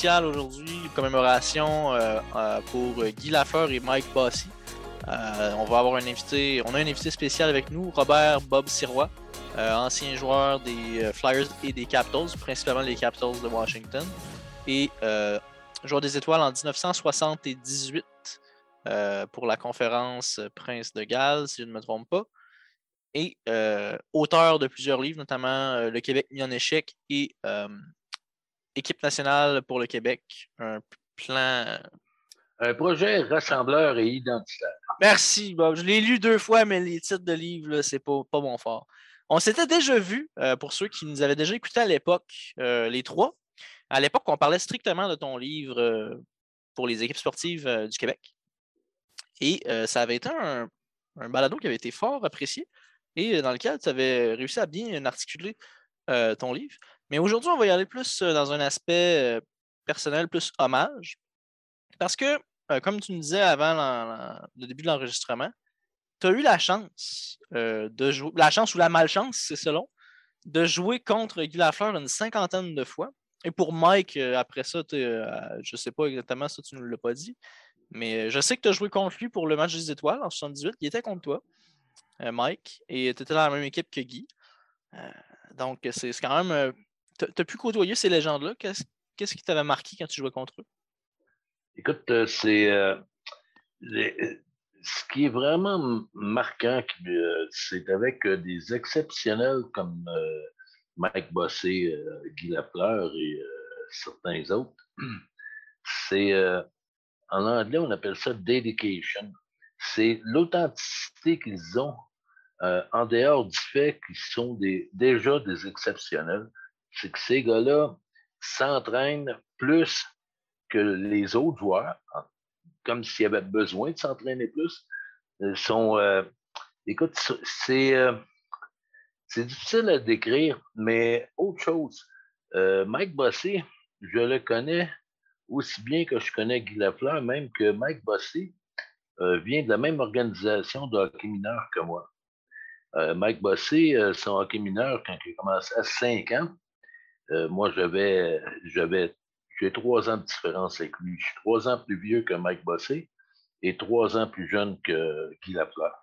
spécial aujourd'hui, commémoration pour Guy Lafleur et Mike Bossy. on va avoir un invité, on a un invité spécial avec nous, Robert Bob Sirois, ancien joueur des Flyers et des Capitals, principalement les Capitals de Washington, et joueur des étoiles en 1978 pour la conférence Prince de Galles, si je ne me trompe pas et auteur de plusieurs livres, notamment Le Québec mis en échec et Équipe nationale pour le Québec, un plan. Un projet rassembleur et identitaire. Merci, Bob. Je l'ai lu deux fois, mais les titres de livres, c'est pas, pas bon fort. On s'était déjà vu, pour ceux qui nous avaient déjà écouté à l'époque, les trois. À l'époque, on parlait strictement de ton livre pour les équipes sportives du Québec. Et ça avait été un, un balado qui avait été fort apprécié et dans lequel tu avais réussi à bien articuler ton livre. Mais aujourd'hui, on va y aller plus dans un aspect personnel, plus hommage. Parce que, comme tu nous disais avant le début de l'enregistrement, tu as eu la chance de jouer, la chance ou la malchance, c'est selon, de jouer contre Guy Lafleur une cinquantaine de fois. Et pour Mike, après ça, je ne sais pas exactement, ça tu ne l'as pas dit, mais je sais que tu as joué contre lui pour le match des étoiles en 78. Il était contre toi. Euh, Mike, et tu étais dans la même équipe que Guy. Euh, donc, c'est quand même. Euh, tu as pu côtoyer ces légendes-là? Qu'est-ce qui t'avait marqué quand tu jouais contre eux? Écoute, c'est. ce qui est vraiment marquant, c'est avec des exceptionnels comme Mike Bossé, Guy Lafleur et certains autres. C'est. en anglais, on appelle ça dedication. C'est l'authenticité qu'ils ont euh, en dehors du fait qu'ils sont déjà des exceptionnels, c'est que ces gars-là s'entraînent plus que les autres joueurs, comme s'ils avaient besoin de s'entraîner plus. Sont, euh, écoute, c'est, euh, c'est difficile à décrire, mais autre chose. Mike Bossé, je le connais aussi bien que je connais Guy Lafleur, même que Mike Bossé vient de la même organisation de hockey mineur que moi. Euh, Mike Bossé, euh, son hockey mineur, quand il a commencé à 5 ans, euh, moi, j'avais, j'avais, j'ai trois ans de différence avec lui. Je suis trois ans plus vieux que Mike Bossé et trois ans plus jeune que Guy Lafleur.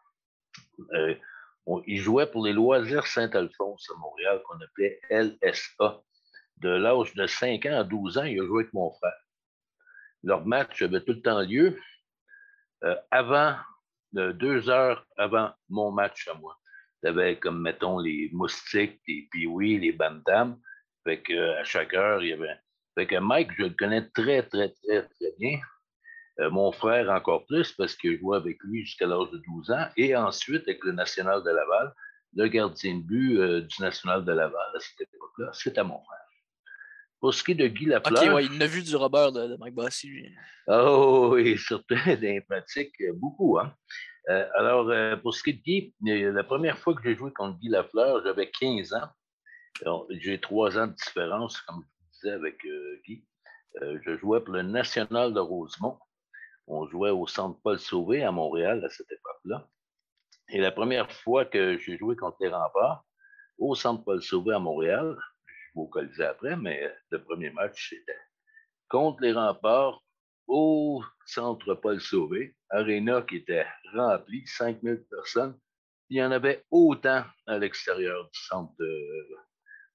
il jouait pour les loisirs Saint-Alphonse à Montréal, qu'on appelait LSA. De l'âge de 5 ans à 12 ans, il a joué avec mon frère. Leur match avait tout le temps lieu avant, deux heures avant mon match à moi. Tu avais comme, mettons, les moustiques, les piouis, les bantams. Fait que, à chaque heure, il y avait. Fait que Mike, je le connais très, très, très, très bien. Euh, mon frère encore plus, parce que je jouais avec lui jusqu'à l'âge de 12 ans. Et ensuite, avec le National de Laval, le gardien de but euh, du National de Laval à cette époque-là, c'était mon frère. Pour ce qui est de Guy Lafleur... OK, ouais, il a vu du Robert de, Mike Bossy. Oh, et surtout des pratiques, beaucoup, hein. Euh, alors, euh, pour ce qui est de Guy, euh, la première fois que j'ai joué contre Guy Lafleur, j'avais 15 ans. J'ai trois ans de différence, comme je vous disais avec Guy. je jouais pour le National de Rosemont. On jouait au Centre Paul Sauvé à Montréal à cette époque-là. Et la première fois que j'ai joué contre les remparts, au Centre Paul Sauvé à Montréal, je au Colisée après, mais le premier match, c'était contre les remparts au centre Paul Sauvé, Arena qui était rempli, 5000 personnes. Il y en avait autant à l'extérieur du centre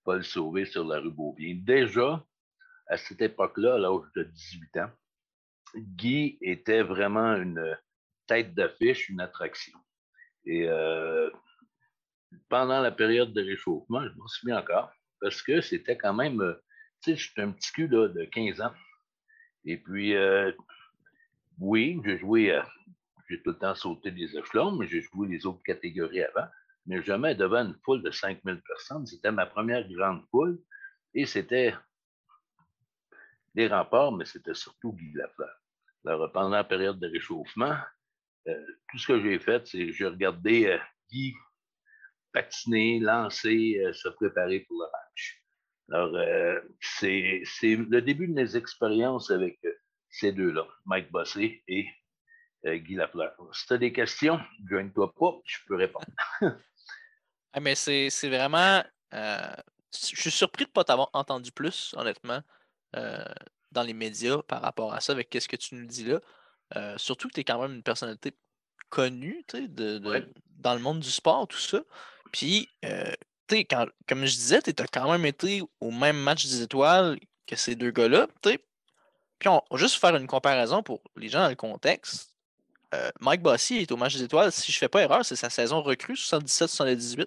Paul Sauvé sur la rue Beaubien. Déjà, à cette époque-là, à l'âge de 18 ans, Guy était vraiment une tête d'affiche, une attraction. Et euh, pendant la période de réchauffement, je m'en souviens encore, parce que c'était quand même, euh, tu sais, j'étais un petit cul de 15 ans. Et puis, euh, oui, j'ai joué, j'ai tout le temps sauté des échelons, mais j'ai joué les autres catégories avant, mais jamais devant une foule de 5000 personnes. C'était ma première grande foule et c'était des remparts, mais c'était surtout Guy Lafleur. Alors, pendant la période de réchauffement, euh, tout ce que j'ai fait, c'est que j'ai regardé euh, Guy patiner, lancer, se préparer pour le match. Alors, euh, c'est le début de mes expériences avec euh, ces deux-là, Mike Bossé et euh, Guy Lafleur. Si tu as des questions, ne toi pas, je peux répondre. Ah, mais c'est vraiment. je suis surpris de ne pas t'avoir entendu plus, honnêtement. dans les médias par rapport à ça, avec ce que tu nous dis là. Euh, surtout que tu es quand même une personnalité connue de, dans le monde du sport, tout ça. Puis, euh, quand, comme je disais, tu as quand même été au même match des étoiles que ces deux gars-là. Puis, on juste faire une comparaison pour les gens dans le contexte. Euh, Mike Bossy est au match des étoiles. Si je ne fais pas erreur, c'est sa saison recrue, 77-78.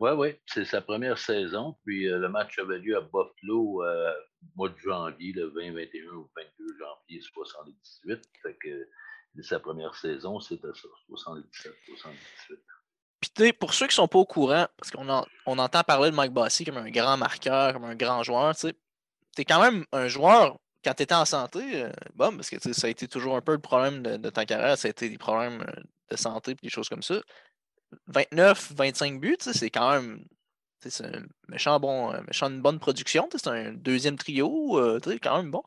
Oui, oui, c'est sa première saison. Puis euh, le match avait lieu à Buffalo euh, mois de janvier, le 20, 21 ou 22 janvier 78. Fait que sa première saison, c'était ça, 77, 78. Puis pour ceux qui ne sont pas au courant, parce qu'on on entend parler de Mike Bossy comme un grand marqueur, comme un grand joueur, tu es quand même un joueur quand tu étais en santé, euh, bon, parce que ça a été toujours un peu le problème de, ta carrière, ça a été des problèmes euh, de santé et des choses comme ça. 29, 25 buts, c'est quand même c'est un méchant bon, méchant, une bonne production. C'est un deuxième trio, euh, quand même bon.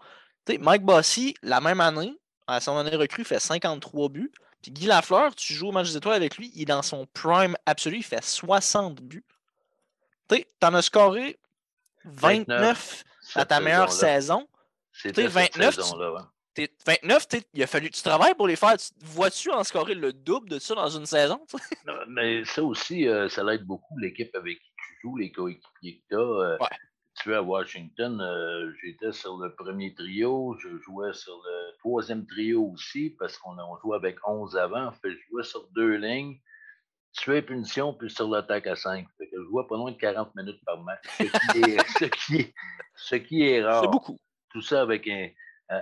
Mike Bossy, la même année, à son année recrue, fait 53 buts. Puis Guy Lafleur, tu joues au match des étoiles avec lui, il est dans son prime absolu, il fait 60 buts. Tu en as scoré 29 à ta meilleure saison. C'était 29. 29, il a fallu que tu travailles pour les faire. Vois-tu en scorer le double de ça dans une saison? mais ça aussi, euh, ça l'aide beaucoup, l'équipe avec qui tu joues, les coéquipiers que tu as. Euh, tu es à Washington, euh, j'étais sur le premier trio, je jouais sur le troisième trio aussi, parce qu'on jouait avec 11 avant. Fait, je jouais sur deux lignes. Tu fais punition, puis sur l'attaque à 5. Fait que je jouais pas loin de 40 minutes par match, ce qui est, ce qui est, ce qui est rare. C'est beaucoup. Tout ça avec, un,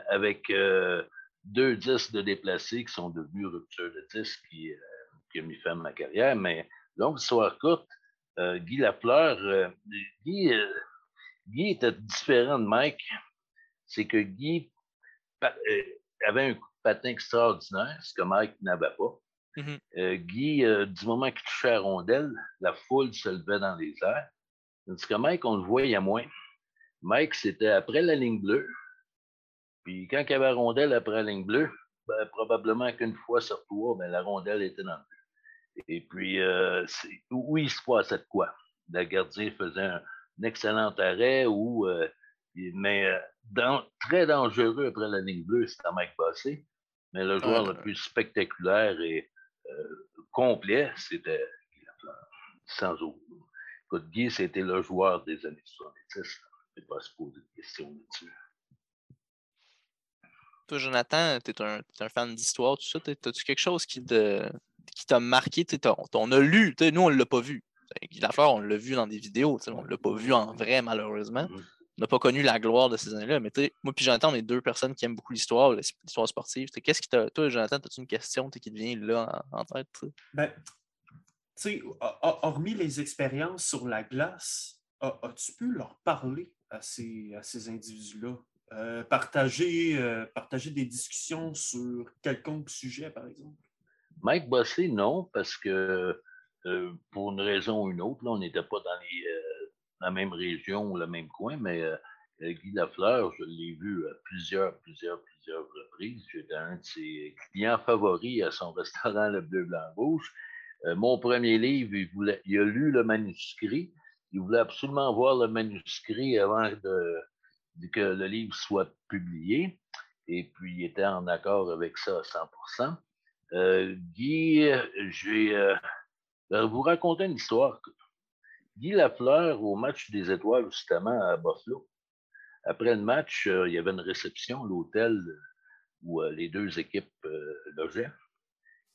avec euh, deux disques de déplacés qui sont devenus rupture de disques qui, euh, qui a mis fin à ma carrière. Mais longue histoire courte, euh, Guy Lafleur, Guy, Guy était différent de Mike. C'est que Guy avait un coup de patin extraordinaire, ce que Mike n'avait pas. Mm-hmm. Guy, du moment qu'il touchait la rondelle, la foule se levait dans les airs. Tandis que Mike, on le voyait moins. Mike, c'était après la ligne bleue. Puis quand il y avait la rondelle après la ligne bleue, ben, probablement qu'une fois sur trois, ben, la rondelle était dans le but. Et puis, euh, où il se passait de quoi? Le gardien faisait un, excellent arrêt, ou, euh, mais euh, très dangereux après la ligne bleue, c'était Mike Bossé. Mais le joueur le plus spectaculaire et complet, c'était Guy Lafleur. Sans aucun. Écoute, Guy, c'était le joueur des années 70 ne pas se poser de questions là-dessus. Toi, Jonathan, tu es, un fan d'histoire, tout ça. As-tu quelque chose qui t'a marqué? On a lu, nous, on ne l'a pas vu. Guy Lafleur, on l'a vu dans des vidéos, on ne l'a pas vu en vrai, malheureusement. Mm-hmm. On n'a pas connu la gloire de ces années-là. Mais moi et Jonathan, on est deux personnes qui aiment beaucoup l'histoire, l'histoire sportive. Qu'est-ce qui t'a. Toi, Jonathan, as-tu une question qui te vient là en, tête? Ben, tu sais, hormis les expériences sur la glace, as-tu pu leur parler à ces, à ces individus-là? Euh, partager, euh, partager des discussions sur quelconque sujet, par exemple? Mike Bossé, non, parce que euh, pour une raison ou une autre, là, on n'était pas dans la même région ou le même coin, mais Guy Lafleur, je l'ai vu à plusieurs, plusieurs, plusieurs reprises. J'étais un de ses clients favoris à son restaurant Le Bleu, Blanc, Rouge. mon premier livre, il, voulait, il a lu le manuscrit il voulait absolument voir le manuscrit avant que le livre soit publié. Et puis, il était en accord avec ça à 100% euh, Guy, j'ai. Euh, vous raconter une histoire. Guy Lafleur, au match des étoiles, justement, à Buffalo, après le match, euh, il y avait une réception à l'hôtel où les deux équipes logeaient.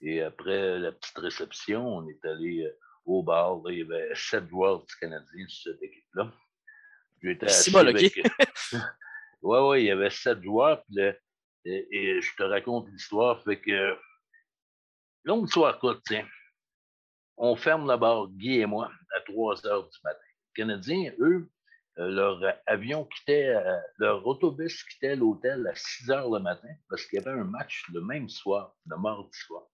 Et après la petite réception, on est allé au bar. il y avait sept joueurs du Canadien sur cette équipe-là. J'étais assis avec... ouais, ouais, il y avait sept joueurs. et, je te raconte l'histoire. Fait que, longue histoire courte, tiens. On ferme la barre, Guy et moi, à 3 heures du matin. Les Canadiens, eux, euh, leur avion quittait, euh, leur autobus quittait l'hôtel à 6 heures le matin parce qu'il y avait un match le même soir, le mardi soir.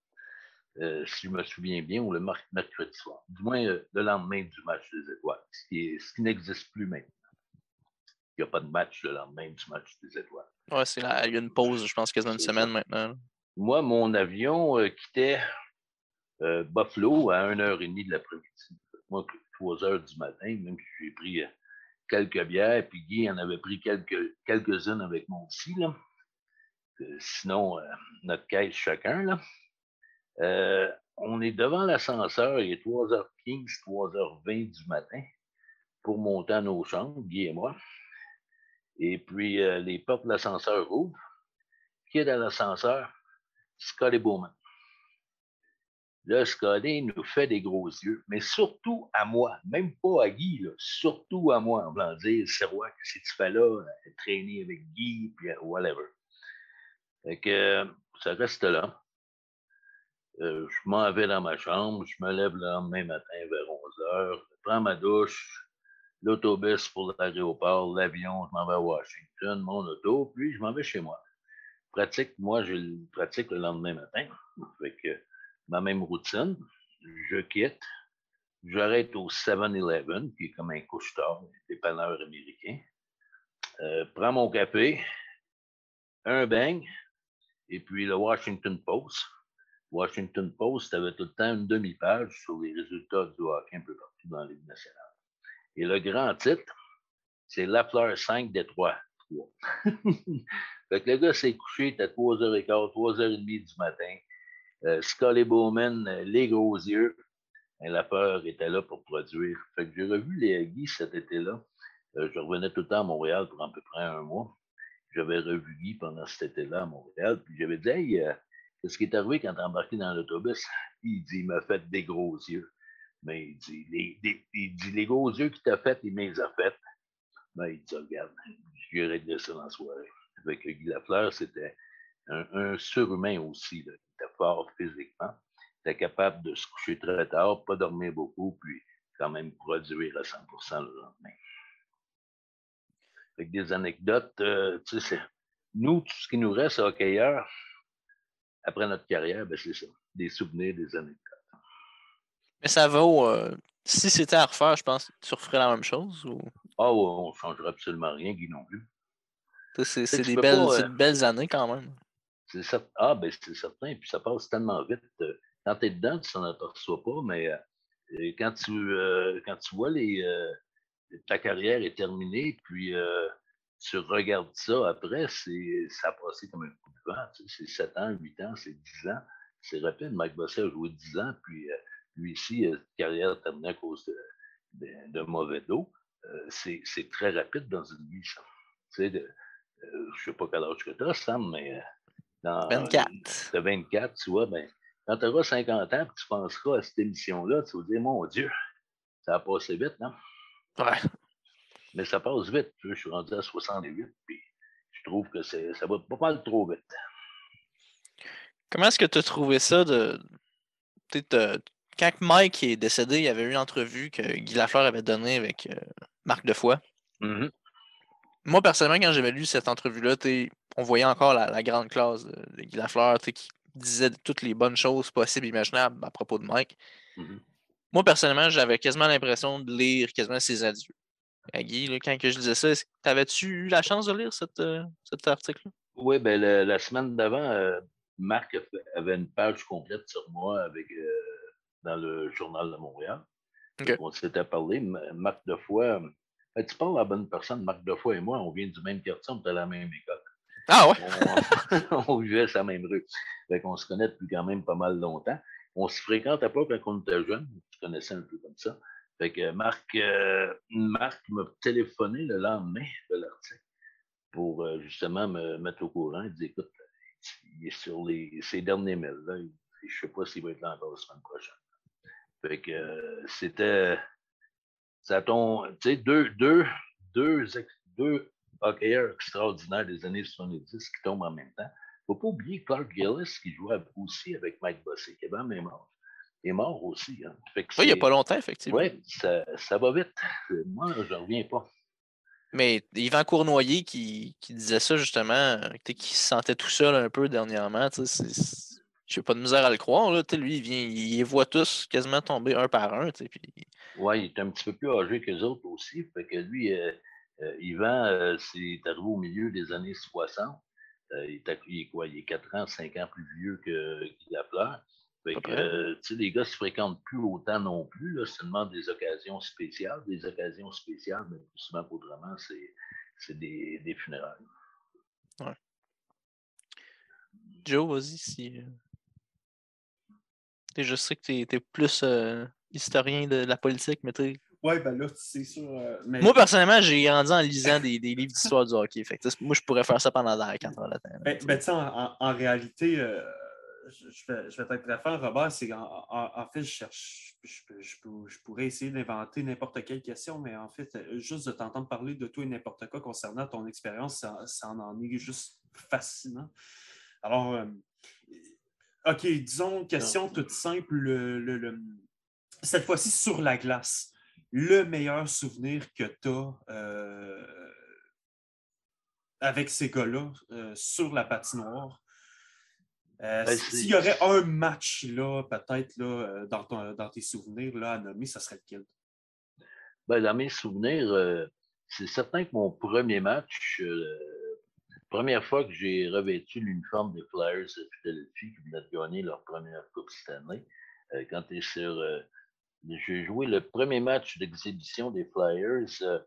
Euh, si je me souviens bien, ou le mercredi soir. Du moins, euh, le lendemain du match des étoiles, ce qui, n'existe plus maintenant. Il n'y a pas de match le lendemain du match des étoiles. Oui, il y a une pause, je pense, quasiment une semaine maintenant. Moi, mon avion euh, quittait Buffalo à 1h30 de l'après-midi. Moi, 3 h du matin, même si j'ai pris quelques bières, puis Guy en avait pris quelques, quelques-unes avec moi aussi. Là. sinon, notre caisse chacun. Là. On est devant l'ascenseur, il est 3h15, 3h20 du matin pour monter à nos chambres, Guy et moi. Et puis, les portes de l'ascenseur ouvrent. Qui est dans l'ascenseur? Scotty Bowman. Là, Scotty nous fait des gros yeux, mais surtout à moi, même pas à Guy, là, surtout à moi, en voulant dire, c'est roi, que tu fais là, traîner avec Guy, puis euh, whatever. Fait que ça reste là. Euh, je m'en vais dans ma chambre, je me lève le lendemain matin vers 11 h, je prends ma douche, l'autobus pour l'aéroport, l'avion, je m'en vais à Washington, mon auto, puis je m'en vais chez moi. Pratique, moi, je pratique le lendemain matin. Que ma même routine. Je quitte. J'arrête au 7-Eleven, qui est comme un couche-tard, dépanneur américain. Euh, prends mon café, un bang, et puis le Washington Post. Washington Post avait tout le temps une demi-page sur les résultats du hockey un peu partout dans les nationale. Et le grand titre, c'est La Fleur 5 des 3. fait que le gars s'est couché, il était 3h15, 3h30 du matin. Euh, Scully Bowman, euh, les gros yeux. la peur était là pour produire. Fait que j'ai revu les Guy cet été-là. Euh, je revenais tout le temps à Montréal pour à peu près un mois. J'avais revu Guy pendant cet été-là à Montréal. Puis j'avais dit, hey, qu'est-ce qui est arrivé quand t'es embarqué dans l'autobus? Il dit, il m'a fait des gros yeux. Mais il dit, les, il dit, les gros yeux qu'il t'a fait, il m'a a fait. Mais il dit, regarde, j'irai de ça dans la soirée. Avec Guy Lafleur, c'était un, surhumain aussi. Là était fort physiquement, était capable de se coucher très tard, pas dormir beaucoup, puis quand même produire à 100% le lendemain. Avec des anecdotes, euh, tu sais, nous, tout ce qui nous reste à hockeyeur, après notre carrière, ben c'est ça, des souvenirs, des anecdotes. Mais ça vaut, euh, si c'était à refaire, je pense, tu referais la même chose? Ou... Ah oui, on ne changerait absolument rien, Guy non plus. C'est des belles, euh, belles années quand même. C'est Ah, ben c'est certain. Puis ça passe tellement vite. Euh, quand tu es dedans, tu s'en aperçois pas, mais euh, quand, tu, quand tu vois les, ta carrière est terminée, puis tu regardes ça après, ça a passé comme un coup de vent. c'est 7 ans, 8 ans, c'est 10 ans. C'est rapide. Mike Bossé a joué 10 ans, puis lui ici, sa carrière terminée à cause de, de, mauvais dos. c'est très rapide dans une vie, ça. Tu sais, je ne sais pas quel âge que tu as, Sam, mais 24. De 24, tu vois, ben, quand tu auras 50 ans tu penseras à cette émission-là, tu vas dire, mon Dieu, ça a passé vite, non? Ouais. Mais ça passe vite. Je suis rendu à 68, puis je trouve que ça va pas mal trop vite. Comment est-ce que tu as trouvé ça de. Quand Mike est décédé, il y avait eu une entrevue que Guy Lafleur avait donnée avec euh, Marc Defoy. Mm Moi, personnellement, quand j'avais lu cette entrevue-là, on voyait encore la, grande classe de, Guy Lafleur qui disait toutes les bonnes choses possibles et imaginables à propos de Mike. Mm-hmm. Moi, personnellement, j'avais quasiment l'impression de lire quasiment ses adieux. À Guy, quand que je disais ça, t'avais-tu eu la chance de lire euh, cet article-là? Oui, ben, la, semaine d'avant, euh, Marc avait une page complète sur moi avec, euh, dans le Journal de Montréal. On s'était parlé. Marc Defoy, ben, tu parles à la bonne personne, Marc Defoy et moi, on vient du même quartier, on est à la même école. Ah ouais? On, vivait sur la même rue. Fait qu'on se connaît depuis quand même pas mal longtemps. On se fréquentait pas quand on était jeune. Tu connaissais un peu comme ça. Fait que Marc, euh, Marc m'a téléphoné le lendemain de l'article pour euh, justement me mettre au courant. Il dit écoute, il est sur les, derniers mails. Là. Je ne sais pas s'il va être là encore la semaine prochaine. Fait que euh, c'était. Ça tombe. Tu sais, deux, deux, deux, deux hockeyeur extraordinaire des années 70 qui tombe en même temps. Il ne faut pas oublier Clark Gillis qui jouait aussi avec Mike Bossé, qui avait même mort. Il est mort aussi. Hein. oui, il n'y a pas longtemps, effectivement. Oui, ça, ça, va vite. Moi, je ne reviens pas. Mais Yvan Cournoyer qui, qui disait ça justement, qui se sentait tout seul un peu dernièrement, je n'ai pas de misère à le croire. Là, lui, il, vient, il les voit tous quasiment tomber un par un. Puis... Oui, il est un petit peu plus âgé que les autres aussi. Fait que lui, euh, euh, Yvan, euh, c'est arrivé au milieu des années 60. Euh, il, est, quoi? Il est 4 ans, 5 ans plus vieux que Guy Lafleur. Fait que, les gars ne se fréquentent plus autant non plus. Là. Seulement des occasions spéciales. Des occasions spéciales, mais plus souvent qu'autrement, c'est des, des funérailles. Ouais. Joe, vas-y si. Je sais que tu es, plus historien de la politique, mais tu Ouais, ben là, c'est sûr. Euh, moi, personnellement, j'ai grandi en lisant des, des livres d'histoire du hockey. Fait moi, je pourrais faire ça pendant 4 heures de temps. Ben, ben tu sais, en, réalité, euh, je, vais, je vais être très franc, Robert, c'est en, en, fait, je cherche, je, je, pourrais essayer d'inventer n'importe quelle question, mais en fait, euh, juste de t'entendre parler de tout et n'importe quoi concernant ton expérience, ça, ça, en est juste fascinant. Alors, OK, disons, question toute simple, le, cette fois-ci sur la glace le meilleur souvenir que tu as euh, avec ces gars-là euh, sur la patinoire? Euh, ben, s'il y aurait un match, là, peut-être là, dans, tes souvenirs là, à nommer, ça serait lequel? Ben, dans mes souvenirs, c'est certain que mon premier match, première fois que j'ai revêtu l'uniforme des Flyers de Philadelphie qui venaient de gagner leur première Coupe Stanley, quand tu es sur j'ai joué le premier match d'exhibition des Flyers euh,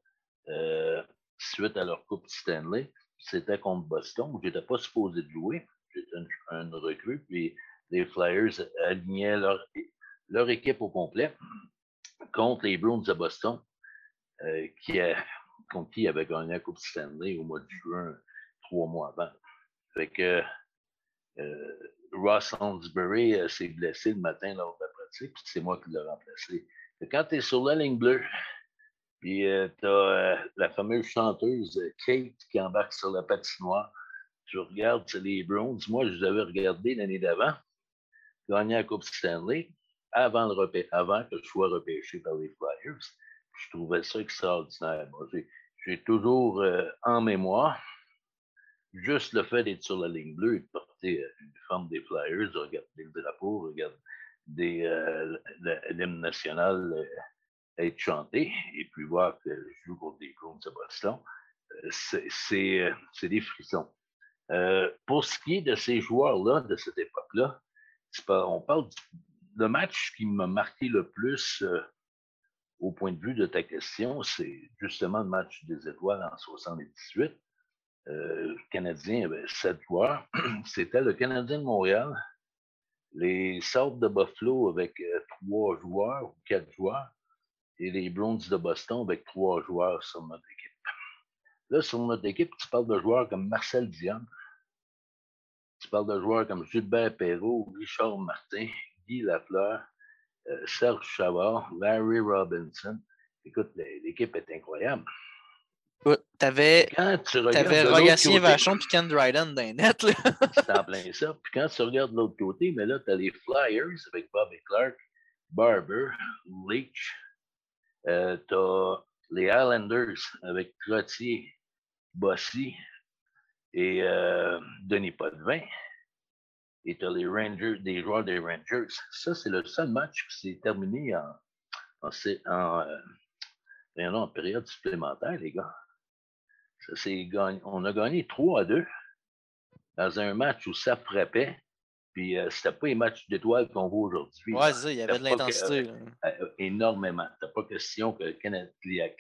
euh, suite à leur Coupe Stanley. C'était contre Boston, où je n'étais pas supposé de jouer. J'étais un, recrue, puis les Flyers alignaient leur, leur équipe au complet contre les Bruins de Boston, euh, qui a, contre qui avaient gagné la Coupe Stanley au mois de juin, trois mois avant. Fait que Ross Hansbury s'est blessé le matin lors de la puis c'est moi qui l'ai remplacé. quand tu es sur la ligne bleue, puis euh, tu as euh, la fameuse chanteuse euh, Kate qui embarque sur la patinoire, tu regardes les Browns. Moi, je les avais regardés l'année d'avant, gagner la Coupe Stanley, avant, avant que je sois repêché par les Flyers. Je trouvais ça extraordinaire. j'ai toujours en mémoire juste le fait d'être sur la ligne bleue et de porter une forme des Flyers, de regarder le drapeau, regarder euh, l'hymne national euh, être chanté et puis voir que je joue contre des Bruins de Boston, euh, c'est des frissons. Pour ce qui est de ces joueurs-là, de cette époque-là, on parle du match qui m'a marqué le plus au point de vue de ta question, c'est justement le match des étoiles en 78. le Canadien avait sept joueurs. C'était le Canadien de Montréal, les Sables de Buffalo avec euh, trois joueurs ou quatre joueurs et les Browns de Boston avec trois joueurs sur notre. Là, sur notre équipe, tu parles de joueurs comme Marcel Dion, tu parles de joueurs comme Gilbert Perrault, Richard Martin, Guy Lafleur, euh, Serge Chavard, Larry Robinson. Écoute, l'équipe est incroyable. T'avais Rogatien Vachon et Ken Dryden les nets. C'est en plein ça. Puis quand tu regardes de l'autre côté, mais là, tu as les Flyers avec Bobby Clark, Barber, Leach. Euh, tu as les Islanders avec Trottier, Bossy et euh, Denis Potvin. Et as les Rangers, des joueurs des Rangers. Ça, c'est le seul match qui s'est terminé en, en, en, euh, en période supplémentaire, les gars on a gagné 3 à 2 dans un match où ça frappait. Puis euh, c'était pas les matchs d'étoiles qu'on voit aujourd'hui. Ouais, il y avait de l'intensité. Euh, énormément. C'était pas question que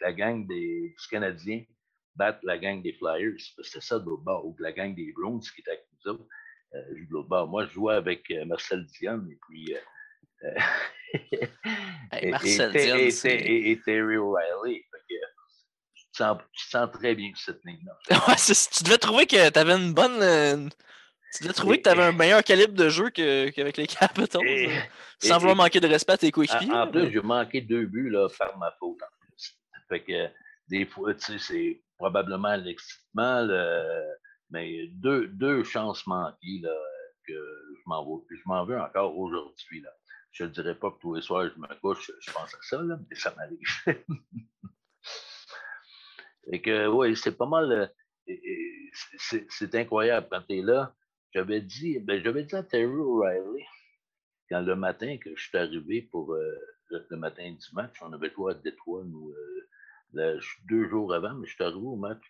la gang des, Canadiens batte la gang des Flyers. C'était ça de l'autre bord. Ou la gang des Browns qui était avec nous autres. de l'autre bord. Moi, je jouais avec Marcel Dion et puis. Marcel Dion. Et, Terry O'Reilly tu te sens très bien cette ligne-là. Ouais, tu devais trouver que tu avais une bonne. Euh, tu devais trouver que tu avais un meilleur calibre de jeu qu'avec les Capitals. Et, sans vouloir manquer de respect à tes coéquipiers. En, plus, j'ai manqué deux buts là, par ma faute. En plus. Fait que des fois, tu sais, c'est probablement l'excitement, mais deux, deux chances manquées là, que je m'en veux, je m'en veux encore aujourd'hui. Je ne dirais pas que tous les soirs, je me couche, je pense à ça, là, mais ça m'arrive. Et que, oui, c'est pas mal. Euh, c'est incroyable quand tu es là. J'avais dit, ben, j'avais dit à Terry O'Reilly, quand le matin que je suis arrivé pour euh, le, matin du match, on avait joué à Détroit, nous, euh, deux jours avant, mais je suis arrivé au match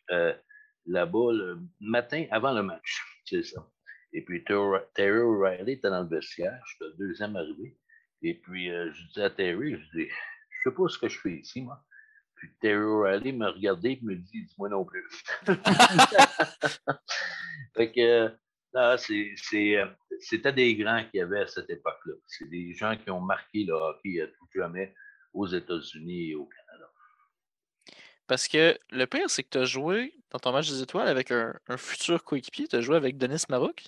là-bas le matin avant le match. C'est ça. Et puis Terry O'Reilly était dans le vestiaire. J'étais le deuxième arrivé. Et puis euh, je dis à Terry, je dis, je sais pas ce que je fais ici, moi. Puis Terry O'Reilly m'a regardé et me dit, dis-moi non plus. fait que euh, c'était des grands qu'il y avait à cette époque-là. C'est des gens qui ont marqué le hockey à tout jamais aux États-Unis et au Canada. Parce que le pire, c'est que tu as joué dans ton match des étoiles avec un, futur coéquipier. Tu as joué avec Denis Maroc.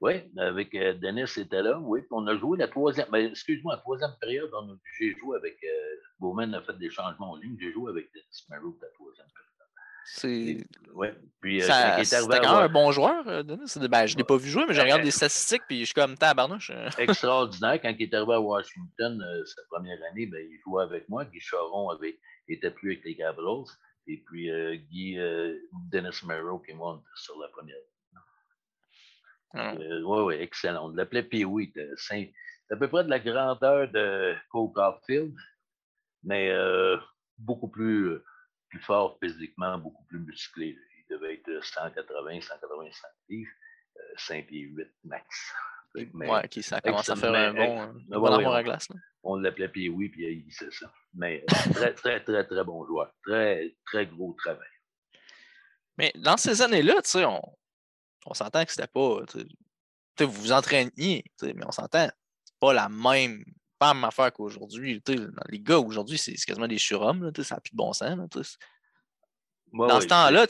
Oui, avec euh, Denis était là, oui. on a joué la troisième, ben, excuse-moi, la troisième période, j'ai joué avec, euh, Bowman a fait des changements en ligne, j'ai joué avec Denis Maroc la troisième période. C'est. Ouais. Puis, euh, quand même un bon joueur, euh, Denis? Ben, je ne l'ai pas vu jouer, mais je regarde des statistiques puis je suis comme tabarnouche. Extraordinaire. Quand il est arrivé à Washington, sa première année, ben, il jouait avec moi. Guy Charon avait, était plus avec les Capitals. Et puis Guy, Dennis Merrow et moi, sur la première oui, ah. euh, oui, excellent. On l'appelait Pee-Wee. C'est à peu près de la grandeur de Cole Caulfield, mais euh, beaucoup plus, plus fort physiquement, beaucoup plus musclé. Il devait être 180, 185 livres, 5 pieds 8 max. Mais, ouais, qui ça commence à faire un bon, bon amour à glace. On l'appelait Pee-Wee, puis il disait ça. Mais euh, très, très, très, très bon joueur. Très, très gros travail. Mais dans ces années-là, tu sais, on, on s'entend que c'était pas. vous vous entraîniez, mais on s'entend, c'est pas la même, pas la même affaire qu'aujourd'hui. Les gars, aujourd'hui, c'est quasiment des surhommes, ça n'a plus de bon sens. Dans ce temps-là,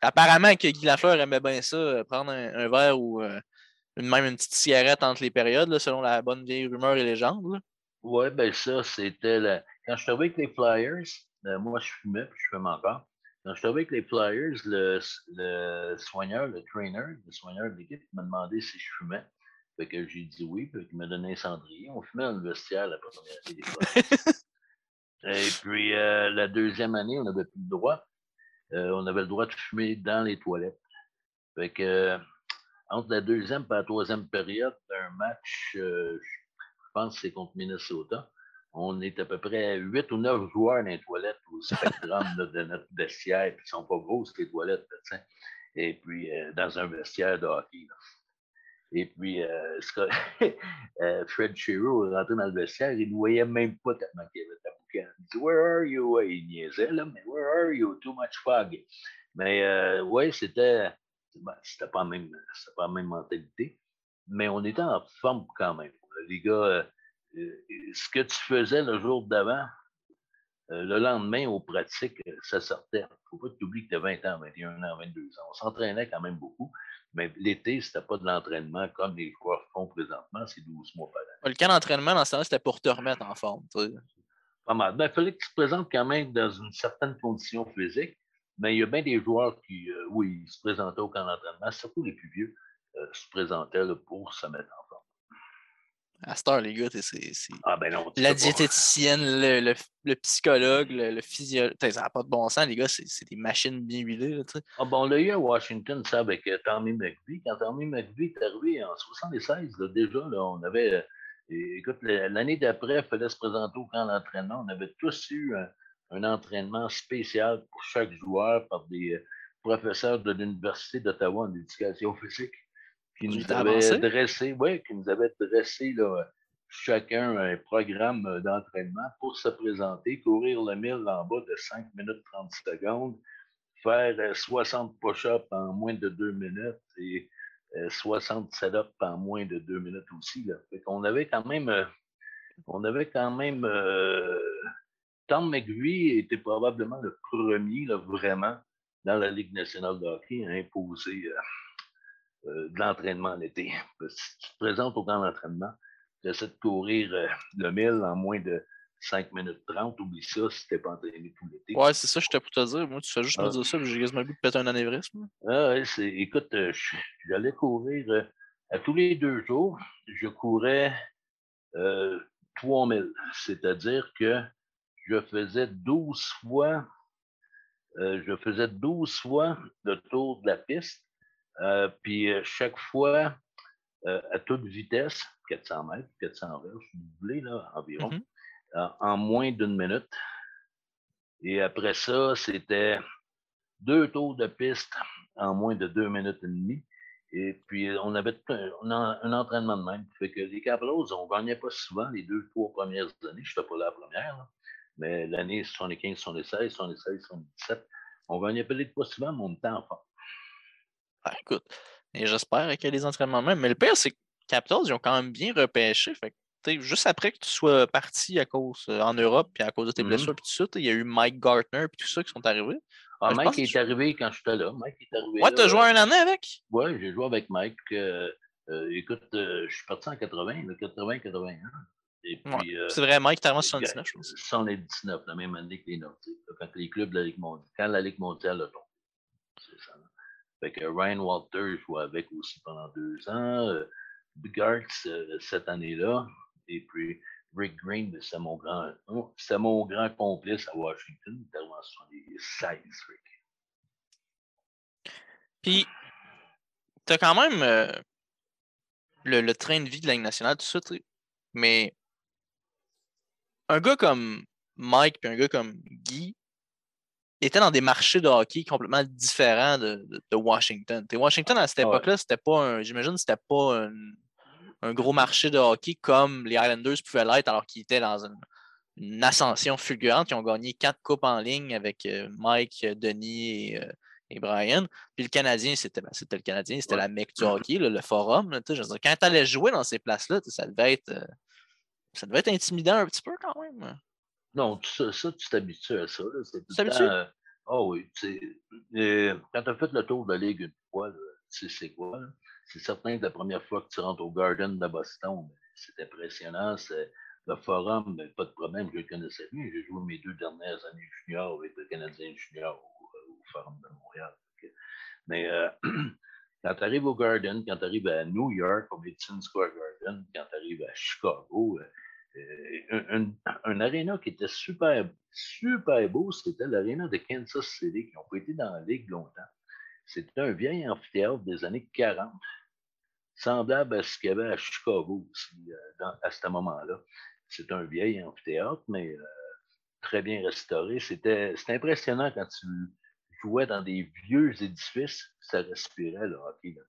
apparemment que Guy Lafleur aimait bien ça, euh, prendre un, verre ou euh, même une petite cigarette entre les périodes, selon la bonne vieille rumeur et légende. Oui, ben ça, c'était quand je suis avec les Flyers, euh, moi je fumais, puis je fume encore. Quand j'étais avec les Flyers, le, le, soigneur, le trainer, le soigneur de l'équipe m'a demandé si je fumais. Fait que j'ai dit oui, puis il m'a donné un cendrier. On fumait dans le vestiaire la première année des Flyers. Et puis euh, la deuxième année, on n'avait plus le droit. Euh, on avait le droit de fumer dans les toilettes. Fait que entre la deuxième et la troisième période d'un match, je pense que c'est contre Minnesota, on est à peu près 8 ou 9 joueurs dans les toilettes au spectrum de notre vestiaire. Puis, ils sont pas grosses, les toilettes. Et puis, euh, dans un vestiaire de hockey. Et puis, euh, euh, Fred Shiro rentré dans le vestiaire, il ne voyait même pas tellement qu'il y avait. Il dit Where are you? Il niaisait, là, mais Where are you? Too much fog. Mais oui, c'était ben, c'était pas, même, pas la même mentalité. Mais on était en forme quand même. Les gars, euh, ce que tu faisais le jour d'avant, euh, le lendemain, aux pratiques, euh, ça sortait. Il ne faut pas que tu oublies que tu as 20 ans, 21 ans, 22 ans. On s'entraînait quand même beaucoup, mais l'été, ce n'était pas de l'entraînement comme les joueurs font présentement, c'est 12 mois par an. Le camp d'entraînement, dans ce temps-là, c'était pour te remettre en forme. Pas mal. Ben, il fallait que tu te présentes quand même dans une certaine condition physique, mais il y a bien des joueurs qui, oui, se présentaient au camp d'entraînement, surtout les plus vieux, se présentaient pour se mettre en forme. À cette heure, les gars, c'est. Ah, ben la diététicienne, le, le, psychologue, le, physiologue. Ça n'a pas de bon sens, les gars, c'est des machines bien huilées. ah, ben, on l'a eu à Washington, ça, avec euh, Tommy McVie. Quand Tommy McVie est arrivé en 76, déjà, là, on avait. Euh, écoute, l'année d'après, il fallait se présenter au camp d'entraînement. On avait tous eu un, entraînement spécial pour chaque joueur par des euh, professeurs de l'Université d'Ottawa en éducation physique qui nous avait dressé, ouais, qui nous avait dressé là, chacun un programme d'entraînement pour se présenter, courir le mille en bas de 5 minutes 30 secondes, faire 60 euh, push-ups en moins de 2 minutes et 60 euh, set-ups en moins de 2 minutes aussi. Là. Fait qu'on avait quand même, on avait quand même, Tom McVie était probablement le premier, là, vraiment, dans la Ligue nationale de hockey à imposer euh, de l'entraînement l'été. Si tu te présentes au camp d'entraînement, tu essaies de courir euh, le 1000 en moins de 5 minutes 30, oublie ça si tu n'es pas entraîné tout l'été. Ouais, c'est ça, je t'ai pour te dire. Moi, tu fais juste me ah. dire ça, j'ai quasiment vu de péter un anévrisme. Ah, ouais, écoute, euh, j'allais courir à tous les deux jours, je courais 3000. C'est-à-dire que je faisais 12 fois, je faisais 12 fois le tour de la piste euh, puis euh, chaque fois, euh, à toute vitesse, 400 mètres, 400 verges, si vous voulez, là, environ, mm-hmm. en moins d'une minute. Et après ça, c'était deux tours de piste en moins de deux minutes et demie. Et puis, on avait un, entraînement de même. Fait que les Capitals, on ne gagnait pas souvent les deux, trois premières années. Je ne pas là la première, mais l'année 75, 76, 76, 77, on ne gagnait peut-être pas souvent, mais on était en. Ah, écoute, et j'espère qu'il y a des entraînements même. Mais le pire, c'est que Capitals, ils ont quand même bien repêché. Fait juste après que tu sois parti à cause euh, en Europe, puis à cause de tes mm-hmm. blessures, puis tout ça, il y a eu Mike Gartner, puis tout ça qui sont arrivés. Ah, Mike est arrivé quand j'étais là. Mike est arrivé. Ouais, tu as joué un année avec? Ouais, j'ai joué avec Mike. Euh, euh, écoute, je suis parti en 80, 80-81. C'est vrai, Mike en 79, je pense. 79, la même année que les Nordiques, quand les clubs de la Ligue mondiale, quand la Ligue mondiale a tombé. C'est ça. Fait que Ryan Walter jouait avec aussi pendant deux ans. Gartz cette année-là. Et puis, Rick Green, c'est mon grand, c'est mon grand complice à Washington, tellement les 76, Rick. Puis, tu as quand même euh, le, train de vie de la Ligue nationale, tout ça, mais un gars comme Mike et un gars comme Guy étaient dans des marchés de hockey complètement différents de, Washington. Washington, à cette époque-là, c'était pas un. J'imagine c'était pas un, un gros marché de hockey comme les Islanders pouvaient l'être alors qu'ils étaient dans une, ascension fulgurante. Ils ont gagné quatre coupes en ligne avec euh, Mike, Denis euh, et, Brian. Puis le Canadien, c'était ben, le Canadien, c'était la mec du hockey, le forum. je quand tu allais jouer dans ces places-là, ça devait être. Euh, ça devait être intimidant un petit peu quand même. Non, ça, ça tu t'habitues à ça. Tu t'habitues? Ah oh, oui. quand tu as fait le tour de la Ligue une fois, tu sais c'est quoi. C'est certain que la première fois que tu rentres au Garden de Boston, ben, c'est impressionnant. C'est le forum, ben, pas de problème, je le connaissais bien. J'ai joué mes deux dernières années junior avec le Canadien junior au, Forum de Montréal. Mais euh, quand tu arrives au Garden, quand tu arrives à New York, au Madison Square Garden, quand tu arrives à Chicago, euh, euh, un, aréna qui était super, super beau, c'était l'aréna de Kansas City, qui n'ont pas été dans la Ligue longtemps. C'était un vieil amphithéâtre des années 40 semblable à ce qu'il y avait à Chicago aussi, euh, à ce moment-là. C'est un vieil amphithéâtre, mais très bien restauré. C'était impressionnant quand tu dans des vieux édifices, ça respirait le hockey là-dedans.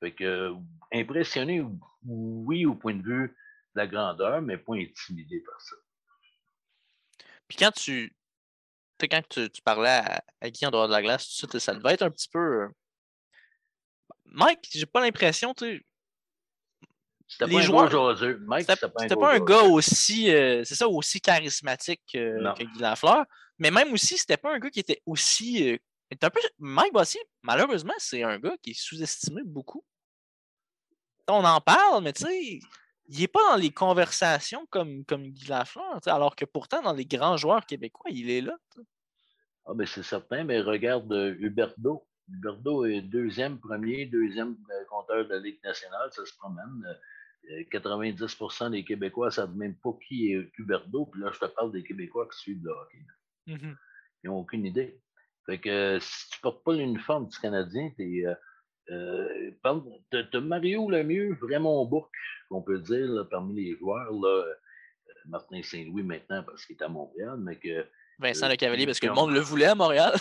Fait que, impressionné, oui, au point de vue de la grandeur, mais pas intimidé par ça. Puis quand tu, quand tu, parlais à, à, Guy en dehors de la glace, ça, ça devait être un petit peu euh, Mike, j'ai pas l'impression, tu sais. Les joueurs. C'était pas, un gars aussi, euh, c'est ça, aussi charismatique que Guy Lafleur. Mais même aussi, c'était pas un gas qui était aussi. Euh, un peu, Mike Bossy, malheureusement, c'est un gars qui est sous-estimé beaucoup. On en parle, mais tu sais, il n'est pas dans les conversations comme, comme Guy Lafleur, alors que pourtant, dans les grands joueurs québécois, il est là. Ah, ben c'est certain, mais regarde euh, Huberto. Est deuxième, premier, deuxième compteur de la Ligue nationale, ça se promène. 90% euh, des Québécois ne savent même pas qui est Huberdo. Puis là, je te parle des Québécois qui suivent le hockey. Mm-hmm. Ils n'ont aucune idée. Fait que si tu ne portes pas l'uniforme du Canadien, tu es. Euh, euh Mario Lemieux, vraiment Bourque, qu'on peut dire parmi les joueurs. Là, Martin Saint-Louis maintenant parce qu'il est à Montréal, mais que Vincent Le Cavalier, parce que le monde le voulait à Montréal.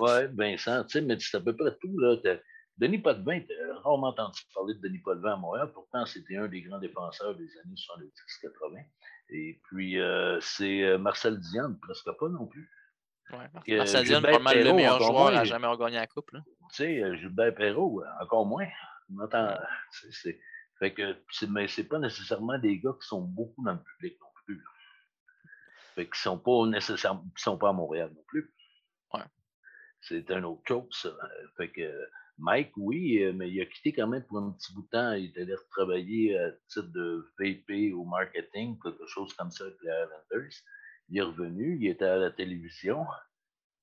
oui, Vincent, tu sais, mais c'est à peu près tout. Là. Denis Potvin, rarement entendu parler de Denis Potvin à Montréal. Pourtant, c'était un des grands défenseurs des années 70-80. Et puis, euh, c'est euh, Marcel Diane, presque pas non plus. Ouais, Marcel Diane, pas mal le meilleur joueur à jamais gagné la coupe. Tu sais, euh, Gilbert Perrault, encore moins. On entend, c'est, fait que, mais c'est pas nécessairement des gars qui sont beaucoup dans le public non plus. Fait qu'ils sont pas nécessairement, sont pas à Montréal non plus. Ouais. C'est un autre chose. Fait que Mike, oui, euh, mais il a quitté quand même pour un petit bout de temps. Il est allé travailler à titre de VP au marketing, quelque chose comme ça avec les Islanders. Il est revenu, il était à la télévision.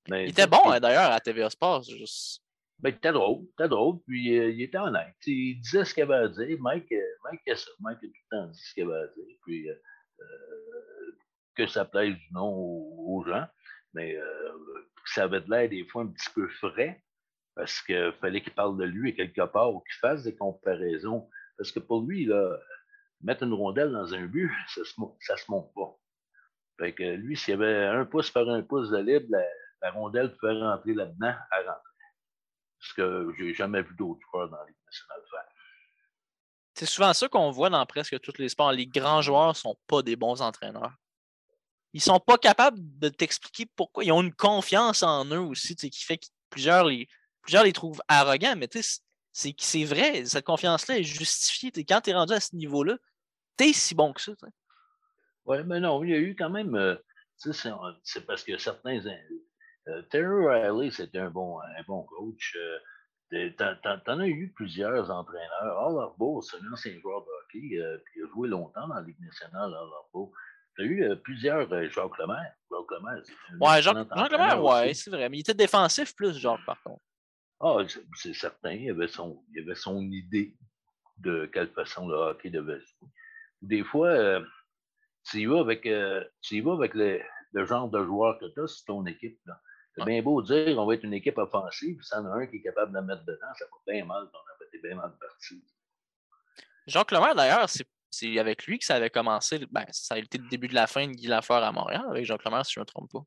il était bon, hein, d'ailleurs, à TVA Sports. Juste... Ben, il était drôle, il était drôle, puis euh, il était honnête. Il disait ce qu'il avait à dire. Mike, euh, Mike, a ça. Mike a tout le temps dit ce qu'il avait à dire. Puis, que ça plaise ou non aux, gens, mais euh, ça avait de l'air des fois un petit peu frais, parce qu'il fallait qu'il parle de lui quelque part ou qu'il fasse des comparaisons. Parce que pour lui, là, mettre une rondelle dans un but, ça ne se, monte pas. Fait que lui, s'il y avait un pouce par un pouce de libre, la, rondelle pouvait rentrer là-dedans, à rentrer. ce que j'ai jamais vu d'autres joueurs dans la Ligue nationale faire. C'est souvent ça qu'on voit dans presque tous les sports. Les grands joueurs ne sont pas des bons entraîneurs. Ils ne sont pas capables de t'expliquer pourquoi. Ils ont une confiance en eux aussi, qui fait que plusieurs les, plusieurs les trouvent arrogants, mais c'est vrai, cette confiance-là est justifiée. quand tu es rendu à ce niveau-là, tu es si bon que ça. Oui, mais non, il y a eu quand même. Euh, c'est parce que certains. Euh, Terry Riley, c'était un bon, un bon coach. Euh, T'en as eu plusieurs entraîneurs. Al Arbo, c'est un ancien joueur de hockey, euh, qui a joué longtemps dans la Ligue nationale, Al Arbo. Tu as eu euh, plusieurs euh, Jacques Lemaire. Jacques Lemaire, Ouais, Jacques, Jacques Lemaire, ouais, c'est vrai. Mais il était défensif plus, Jacques, par contre. Ah, c'est certain. Il avait, son, il avait son idée de quelle façon le hockey devait se jouer. Des fois, euh, tu y vas avec, tu y vas avec le, le, genre de joueur que tu as sur ton équipe. C'est bien beau dire qu'on va être une équipe offensive, puis s'il y en a un qui est capable de la mettre dedans, ça va bien mal, on a fait bien mal parti. Jacques Lemaire, d'ailleurs, c'est avec lui que ça avait commencé. Ben, ça a été le début de la fin de Guy Lafleur à Montréal, avec Jacques Lemaire, si je ne me trompe pas.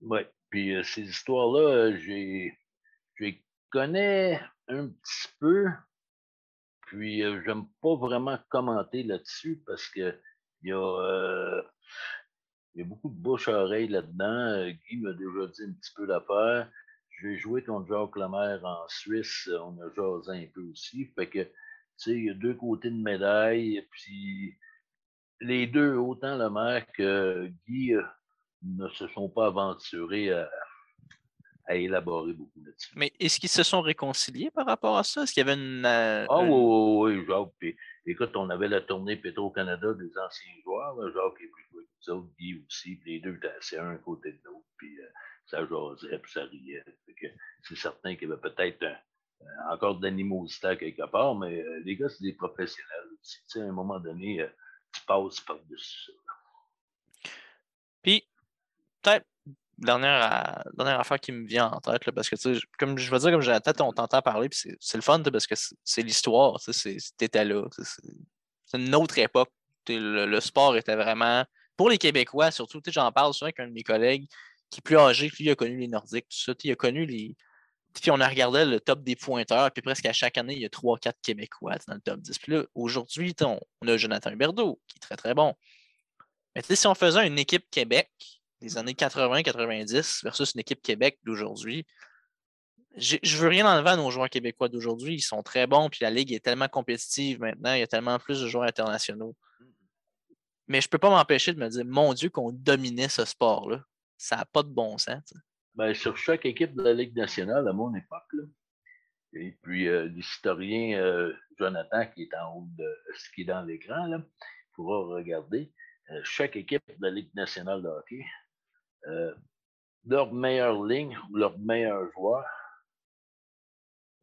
Oui, puis euh, ces histoires-là, euh, j'ai connais un petit peu, puis euh, je n'aime pas vraiment commenter là-dessus parce que il y a a beaucoup de bouche-oreille là-dedans. Euh, Guy m'a déjà dit un petit peu l'affaire. J'ai joué contre Jacques Lemaire en Suisse. On a jasé un peu aussi. Fait que, tu sais, il y a deux côtés de médaille. Puis les deux, autant Lemaire que Guy, euh, ne se sont pas aventurés à, élaborer beaucoup là-dessus. Mais est-ce qu'ils se sont réconciliés par rapport à ça? Est-ce qu'il y avait une. Euh, ah oui, oui, oui, Jacques. écoute, on avait la tournée Petro-Canada des anciens joueurs. Jacques et puis les autres, Guy aussi, puis les deux étaient assis un côté de l'autre, puis euh, ça jasait, puis ça riait. C'est certain qu'il y avait peut-être euh, encore d'animosité quelque part, mais les gars, c'est des professionnels. à un moment donné, tu passes par-dessus ça. Puis, peut-être, dernière, dernière affaire qui me vient en tête, parce que, comme je veux dire, comme j'ai la tête, on t'entend parler, puis c'est le fun, parce que c'est l'histoire, t'étais là. C'est une autre époque. le, sport était vraiment pour les Québécois, surtout, j'en parle souvent avec un de mes collègues qui est plus âgé, lui, il a connu les Nordiques, tout ça. Il a connu les. Puis on a regardé le top des pointeurs, puis presque à chaque année, il y a 3-4 Québécois dans le top 10. Puis là, aujourd'hui, on, a Jonathan Huberdeau, qui est très, très bon. Mais si on faisait une équipe Québec des années 80-90 versus une équipe Québec d'aujourd'hui, je veux rien enlever à nos joueurs québécois d'aujourd'hui. Ils sont très bons, puis la Ligue est tellement compétitive maintenant, il y a tellement plus de joueurs internationaux. Mais je ne peux pas m'empêcher de me dire, mon Dieu, qu'on dominait ce sport-là. Ça n'a pas de bon sens. Ben, sur chaque équipe de la Ligue nationale, à mon époque, et puis euh, l'historien euh, Jonathan, qui est en haut de ce qui est dans l'écran, pourra regarder euh, chaque équipe de la Ligue nationale de hockey, leur meilleure ligne ou leur meilleur joueur,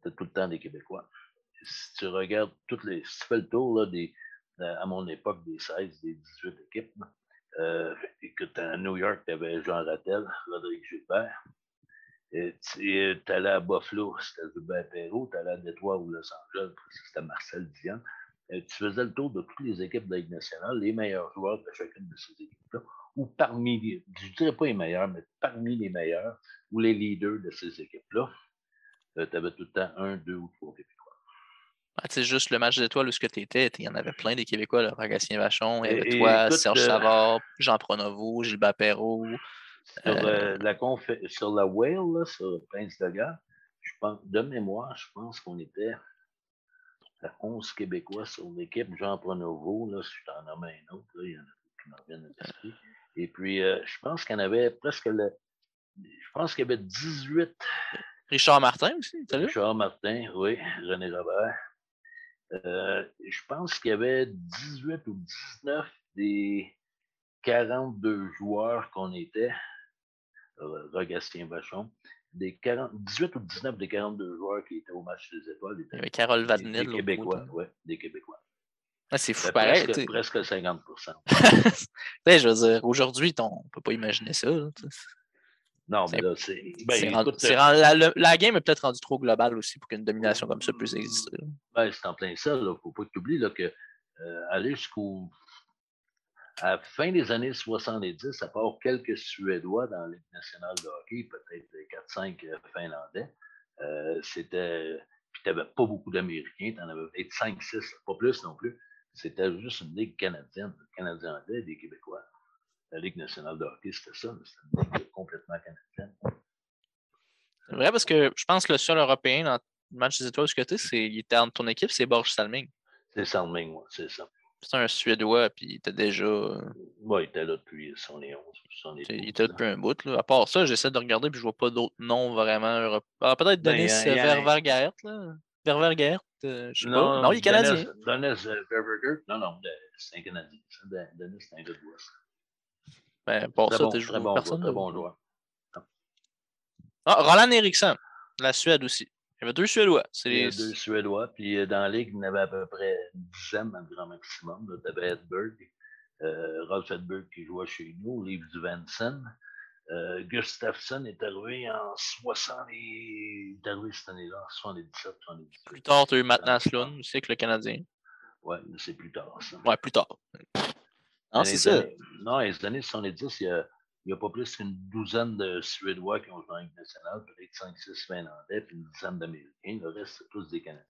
c'est tout le temps des Québécois. Si tu regardes toutes les. Si tu fais le tour là, des, à mon époque, des 16, des 18 équipes. Euh, écoute, à New York, tu avais Jean Rattel, Rodrigue Gilbert. Tu allais à Buffalo, c'était Gilbert Perrault. Tu allais à Détroit ou Los Angeles, c'était Marcel Dion. tu faisais le tour de toutes les équipes de la Ligue nationale, les meilleurs joueurs de chacune de ces équipes-là, ou parmi les, je ne dirais pas les meilleurs, mais parmi les meilleurs, ou les leaders de ces équipes-là, euh, tu avais tout le temps un, deux ou trois équipes. C'est juste le match d'étoiles où ce que tu étais, il y en avait plein des Québécois, là, Vachon, et, toi, Serge euh, Savard, Jean Pronovo, Gilles Perrault. Sur, euh, la sur la Whale, sur Prince de je pense, de mémoire, je pense qu'on était à 11 Québécois sur l'équipe. Jean Pronovo, là, si je t'en nomme un autre, là, il y en a qui m'en reviennent à l'esprit. Et puis, je pense qu'il y en avait presque le. Je pense qu'il y avait 18. Richard Martin aussi, tu Richard Martin, oui. René Robert. Euh, je pense qu'il y avait 18 ou 19 des 42 joueurs qu'on était, euh, Rogastien Vachon, des 40, 18 ou 19 des 42 joueurs qui étaient au match des étoiles. Il y avait Carole Vadnil. Des, Québécois, oui, des Québécois. Ah, c'est fou pareil. Presque, presque 50 Je veux dire, aujourd'hui, on ne peut pas imaginer ça. Non, mais là, c'est. Ben, euh la, game est peut-être rendue trop globale aussi pour qu'une domination comme ça puisse exister. Ben, c'est en plein ça. Il ne faut pas que tu oublies que euh, aller jusqu'au. À la fin des années 70, à part quelques Suédois dans Ligue nationale de hockey, peut-être 4-5 euh, Finlandais, c'était. Puis tu n'avais pas beaucoup d'Américains, tu en avais peut-être 5, 6, pas plus non plus. C'était juste une ligue canadienne, canadien anglais des Québécois. La Ligue nationale de hockey, c'était ça, c'était une ligue complètement canadienne. C'est vrai parce que je pense que le seul Européen dans le match des étoiles du côté, c'est il était dans ton équipe, c'est Borges Salming. C'est Salming, oui, c'est ça. C'est un Suédois, puis il était déjà. Oui, il était là depuis son 11. il était depuis un bout. Là. À part ça, j'essaie de regarder, puis je vois pas d'autres noms vraiment européens. Ah, peut-être ben, Denis Ververgaert, là. Ververgaert, euh, je sais non, pas. Non, il est canadien. Denis euh, non, non, c'est un Canadien. Denis, c'est un gars de l'Ouest. Ben, pour ça, tu bon, personne. Très bon joueur. Ah, Roland Eriksson, la Suède aussi. Il y avait deux Suédois. Il y avait deux Suédois. Puis euh, dans la ligue, il y en avait à peu près une dizaine dans le grand maximum. Tu avais Edberg, euh, Rolf Edberg qui jouait chez nous, livre du Vansen. Euh, Gustafsson est arrivé en 60 il est arrivé cette année-là, en 77, 78. Plus tard, tu as eu Matt Naslund aussi avec le Canadien. Ouais, mais c'est plus tard, ça. Ouais, plus tard. Non, c'est ça. non, les années 70, il y a il n'y a pas plus qu'une douzaine de Suédois qui ont joué en Ligue nationale, peut-être 5-6 Finlandais, puis une dizaine d'Américains. Le reste, c'est tous des Canadiens.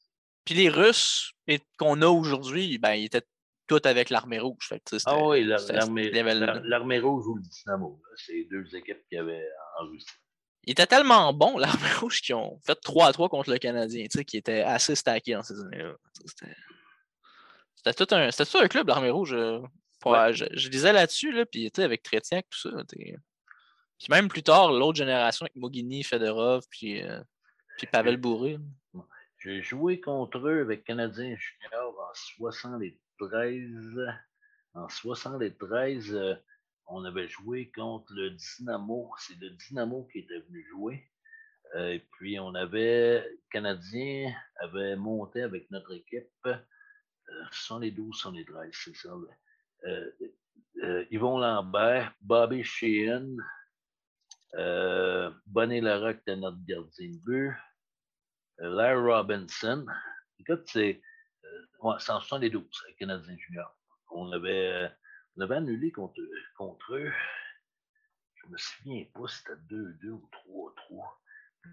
Puis les Russes qu'on a aujourd'hui, ben, ils étaient tous avec l'Armée rouge. Fait ah oui, l'Armée rouge ou le Dynamo. C'est deux équipes qui avaient en Russie. Ils étaient tellement bons, l'Armée rouge, qu'ils ont fait 3 3 contre le Canadien, qui était assez stacké dans ces années-là. C'était tout, un, tout un club, l'Armée rouge. Euh, je, disais là-dessus, là, puis avec Trétiak, tout ça. Puis même plus tard, l'autre génération avec Mogini, Fedorov, puis, euh, puis Pavel Bourré. J'ai joué contre eux avec Canadien Junior en 73. En 73, euh, on avait joué contre le Dynamo. C'est le Dynamo qui était venu jouer. Euh, et puis on avait, Canadien avait monté avec notre équipe, euh, 72, 73, c'est ça. Euh, euh, Yvon Lambert, Bobby Sheehan, Bonnie Larocque était notre gardien de but, Larry Robinson. Écoute, c'est 172 avec Canadien Junior. On avait, on avait annulé contre, contre eux. Je me souviens pas si c'était 2-2 ou 3-3.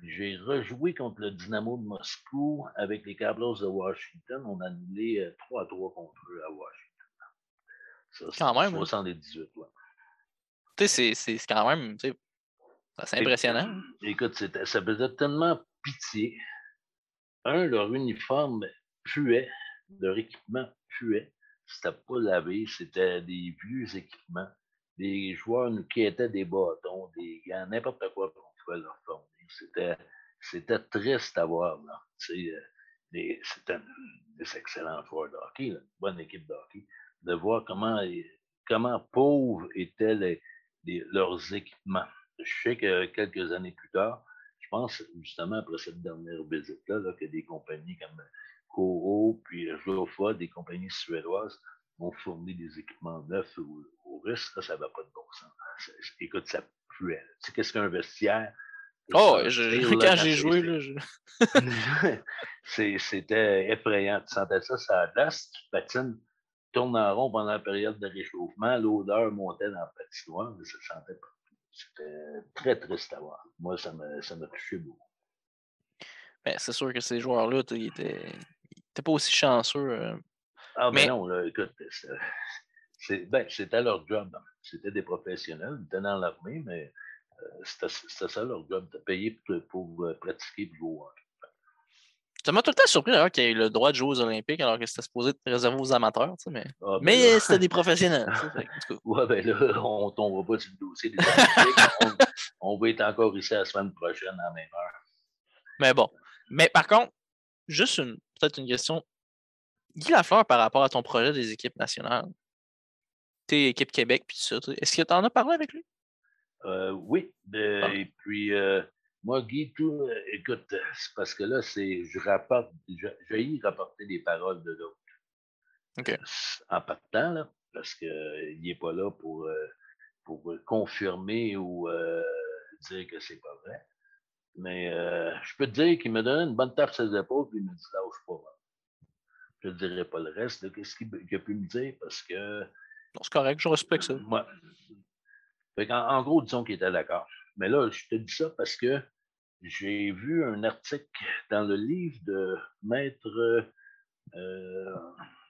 J'ai rejoué contre le Dynamo de Moscou avec les Capitals de Washington. On a annulé 3-3 contre eux à Washington. Ça, quand même. 78, ouais. Tu sais, c'est quand même c'est impressionnant. Écoute, ça faisait tellement pitié. Un, leur uniforme puait, leur équipement puait. C'était pas lavé, c'était des vieux équipements. Des joueurs nous quittaient des bâtons, des gants, n'importe quoi qu'on pouvait leur fournir. C'était, c'était triste à voir. C'était des, excellents joueurs de hockey, une bonne équipe de hockey de voir comment, comment pauvres étaient leurs équipements. Je sais que quelques années plus tard, je pense justement après cette dernière visite-là, que des compagnies comme Koro puis Jofa, des compagnies suédoises, ont fourni des équipements neufs au, risque. ça va pas de bon sens. Écoute, ça puait. Tu sais, qu'est-ce qu'un vestiaire? Oh, quand j'ai joué, là, c'était effrayant. Tu sentais ça, ça glace, tu patines tourne en rond pendant la période de réchauffement, l'odeur montait dans le patinoire, mais ça sentait pas. C'était très triste à voir. Moi, ça m'a, ça touché beaucoup. Ben, c'est sûr que ces joueurs-là, ils étaient, pas aussi chanceux. Euh. Ah, mais non, là, écoute, ben, c'était leur job. C'était des professionnels, ils étaient dans l'armée, mais euh, c'était, ça leur job, de payer pour, pour euh, pratiquer le jouer. Ça m'a tout le temps surpris d'ailleurs qu'il y ait le droit de jouer aux Olympiques alors que c'était supposé être réservé aux amateurs, tu sais, mais, ah, ben mais c'était des professionnels. ouais, ben là, on ne tombera pas sur le dossier des Olympiques. on, va être encore ici la semaine prochaine à la même heure. Mais bon. Mais par contre, juste une peut-être une question. Guy Lafleur, par rapport à ton projet des équipes nationales, tes équipes Québec puis tout ça, est-ce que tu en as parlé avec lui? Euh, oui. Ben, et puis, euh, moi, Guy, tout, euh, écoute, c'est parce que là, c'est, je rapporte, j'ai y rapporter les paroles de l'autre. OK. En partant, là, parce qu'il n'est pas là pour, pour confirmer ou dire que c'est pas vrai. Mais je peux te dire qu'il me donné une bonne tape sur les épaules et il me dit lâche pas. Je ne dirai pas le reste. Qu'est-ce qu'il a pu me dire? Parce que. C'est correct, je respecte ça. en, gros, disons qu'il était d'accord. Mais là, je te dis ça parce que j'ai vu un article dans le livre de Maître euh,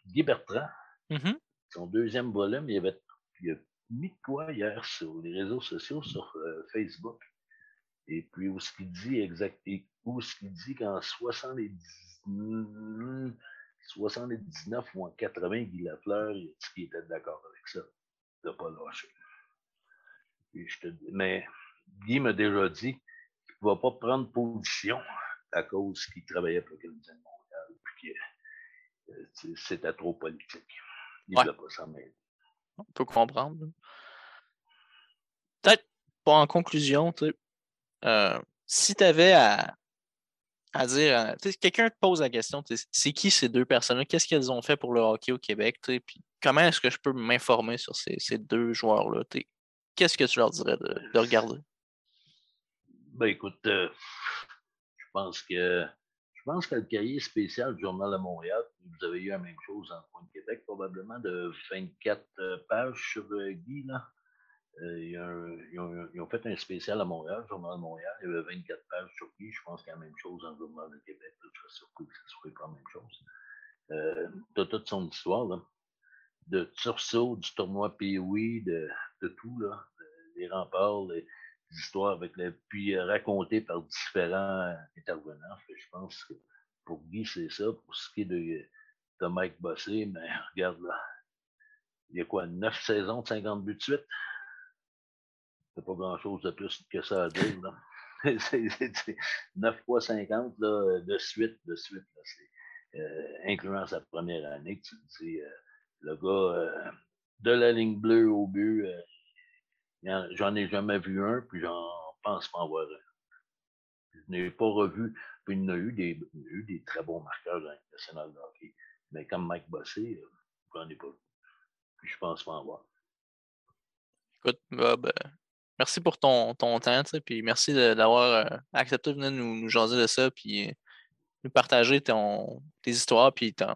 Guy Bertrand, Mhm. son deuxième volume, il avait il a mis de quoi hier sur les réseaux sociaux, sur euh, Facebook. Et puis, où ce qu'il dit exact, et où ce qu'il dit qu'en 70 79 ou en 80, Guy Lafleur, il a dit qu'il était d'accord avec ça, de ne pas lâcher. Puis je te dis- mais Guy m'a déjà dit qu'il ne va pas prendre position à cause qu'il travaillait pour le Canadien de Montréal, puis que euh, c'était trop politique. Il ne Ouais. voulait pas s'en mêler. On peut comprendre. Peut-être pas en conclusion, tu sais, euh, si tu avais à, à dire, euh, quelqu'un te pose la question, c'est qui ces deux personnes-là? Qu'est-ce qu'elles ont fait pour le hockey au Québec? Puis comment est-ce que je peux m'informer sur ces, ces deux joueurs-là? Qu'est-ce que tu leur dirais de, de regarder? Ben écoute, euh, je pense que je pense que le cahier spécial du Journal de Montréal, vous avez eu la même chose en Point de Québec, probablement de 24 euh, pages sur Guy. Là. Euh, ils, ont, fait un spécial à Montréal, Journal de Montréal, il y avait 24 pages sur Guy. Je pense qu'il y a la même chose dans le Journal de Québec. là. Je serais surpris que ce soit pas la même chose. Euh, as toute son histoire, là, de Tursault, du tournoi Pee-Wee, de, de tout, là, de- les remparts, les, histoires avec les, puis euh, racontées par différents euh, intervenants. Je pense que pour Guy, c'est ça. Pour ce qui est de, de Mike Bossé, mais regarde là. Il y a quoi, 9 saisons de 50 buts de suite? C'est pas grand chose de plus que ça à dire. C'est, c'est- c'est 9 fois 50 là, de suite, de suite. Là, euh, incluant sa première année, tu dis, euh, le gars euh, de la ligne bleue au but, euh, J'en ai jamais vu un, puis j'en pense pas en un. Je n'ai pas revu, puis il a eu des, il a eu des très bons marqueurs dans national de hockey. Mais comme Mike Bossé, euh, j'en ai pas vu. Puis je pense pas en voir. Écoute, Bob, euh, merci pour ton, ton temps, puis merci de- d'avoir euh, accepté de venir nous, nous jaser de ça, puis euh, nous partager ton, tes histoires, puis ton,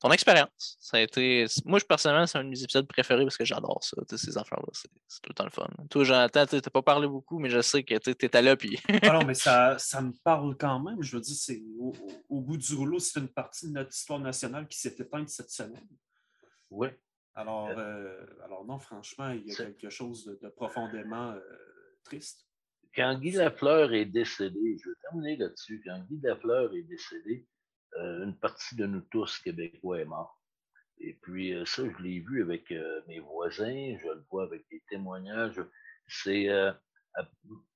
ton expérience. Ça a été, moi, je, personnellement, c'est un de mes épisodes préférés parce que j'adore ça, ces affaires-là. C'est c'est tout le temps le fun. Toi, Jonathan, tu n'as pas parlé beaucoup, mais je sais que tu étais là, puis Ah non, mais ça, ça me parle quand même. Je veux dire, c'est au, au- au bout du rouleau, c'est une partie de notre histoire nationale qui s'est éteinte cette semaine. Oui. Alors, euh, alors non, franchement, il y a quelque chose de, de profondément euh, triste. Quand Guy Lafleur est décédé, je vais terminer là-dessus. Quand Guy Lafleur est décédé, euh, une partie de nous tous, Québécois, est mort. Et puis, euh, ça, je l'ai vu avec euh, mes voisins, je le vois avec des témoignages. C'est euh,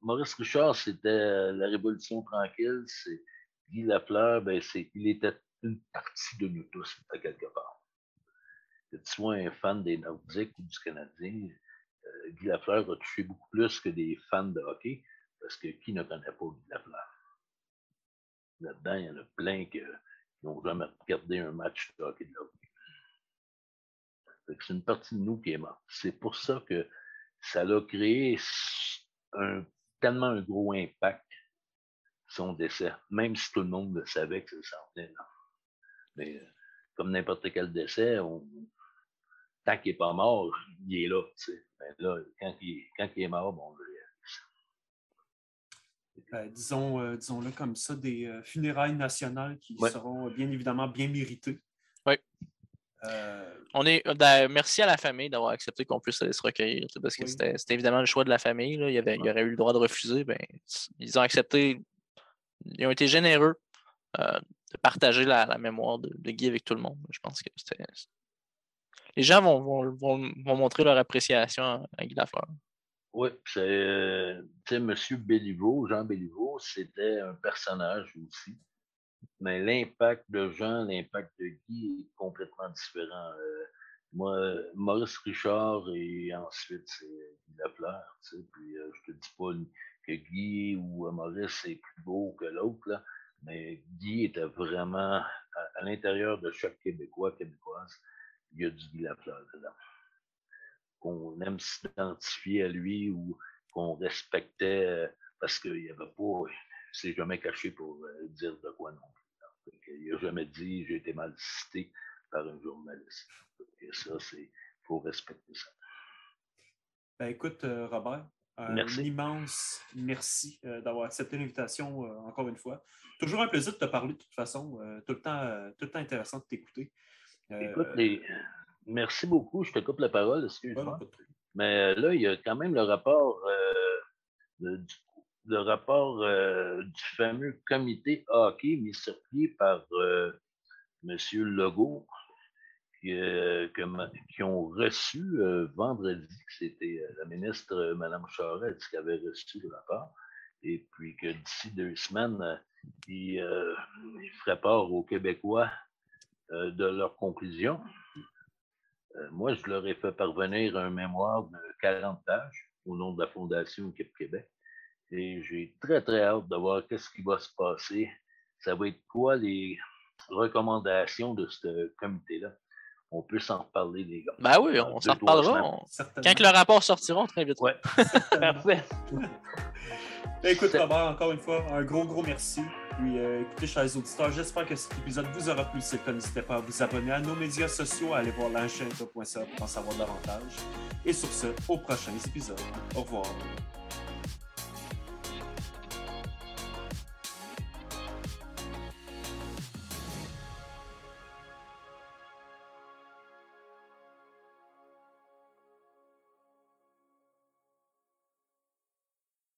Maurice Richard, c'était euh, la Révolution tranquille. C'est Guy Lafleur, ben, c'est, il était une partie de nous tous, à quelque part. Que tu sois un fan des Nordiques ou du Canadien, euh, Guy Lafleur a touché beaucoup plus que des fans de hockey, parce que qui ne connaît pas Guy Lafleur? Là-dedans, il y en a plein qui n'ont jamais regardé un match de hockey de leur C'est une partie de nous qui est morte. C'est pour ça que ça a créé tellement un gros impact, son décès, même si tout le monde le savait que ça s'en venait. Mais euh, comme n'importe quel décès, on, tant qu'il n'est pas mort, il est là. Ben là quand, il, quand il est mort, bon, on le réalise. Euh, disons, euh, disons-le comme ça, des euh, funérailles nationales qui Ouais. seront euh, bien évidemment bien méritées. Euh, on est. d'a- Merci à la famille d'avoir accepté qu'on puisse aller se recueillir, parce que Oui. c'était c'était évidemment le choix de la famille. là. Il, y avait, il y aurait eu le droit de refuser. Ben, ils ont accepté. Ils ont été généreux euh, de partager la, la mémoire de, de Guy avec tout le monde. Je pense que c'était. Les gens vont, montrer leur appréciation à, Guy Lafleur. Oui, c'est, euh, M. Béliveau, Jean Béliveau, c'était un personnage aussi. Mais l'impact de Jean, l'impact de Guy est complètement différent. Euh, moi, Maurice Richard et ensuite c'est Guy Lafleur, tu sais. Puis euh, je te dis pas que Guy ou Maurice est plus beau que l'autre, mais Guy était vraiment à l'intérieur de chaque Québécois, Québécoise, il y a du Guy Lafleur dedans qu'on aime s'identifier à lui ou qu'on respectait euh, parce qu'il n'y avait pas, il s'est jamais caché pour euh, dire de quoi non plus. Il n'a jamais dit j'ai été mal cité par un journaliste. Et ça, c'est faut respecter ça. ben, écoute, euh, Robert, Un immense merci d'avoir accepté l'invitation encore une fois. Toujours un plaisir de te parler de toute façon. tout, le temps, tout le temps intéressant de t'écouter. Écoute, merci beaucoup. Je te coupe la parole, excuse-moi. Mais là, il y a quand même le rapport, le rapport du fameux comité hockey mis sur pied par M. Legault euh, qui ont reçu euh, vendredi, c'était euh, la ministre Mme Charette qui avait reçu le rapport, et puis que d'ici deux semaines, ils, feraient part aux Québécois de leurs conclusions. moi, je leur ai fait parvenir un mémoire de 40 pages au nom de la Fondation Québec. Et j'ai très, très hâte de voir qu'est-ce qui va se passer. Ça va être quoi les recommandations de ce comité-là? On peut s'en reparler, les gars. Ben oui, on s'en reparlera. Quand le rapport sortira, on très vite. Ouais. Parfait. Écoute, Robert, encore une fois, un gros, gros merci. Puis euh, écoutez, chers auditeurs, j'espère que cet épisode vous aura plu. Si n'hésitez pas à vous abonner à nos médias sociaux, à aller voir l'enchaîne.ca pour en savoir davantage. Et sur ce, au prochain épisode. Au revoir.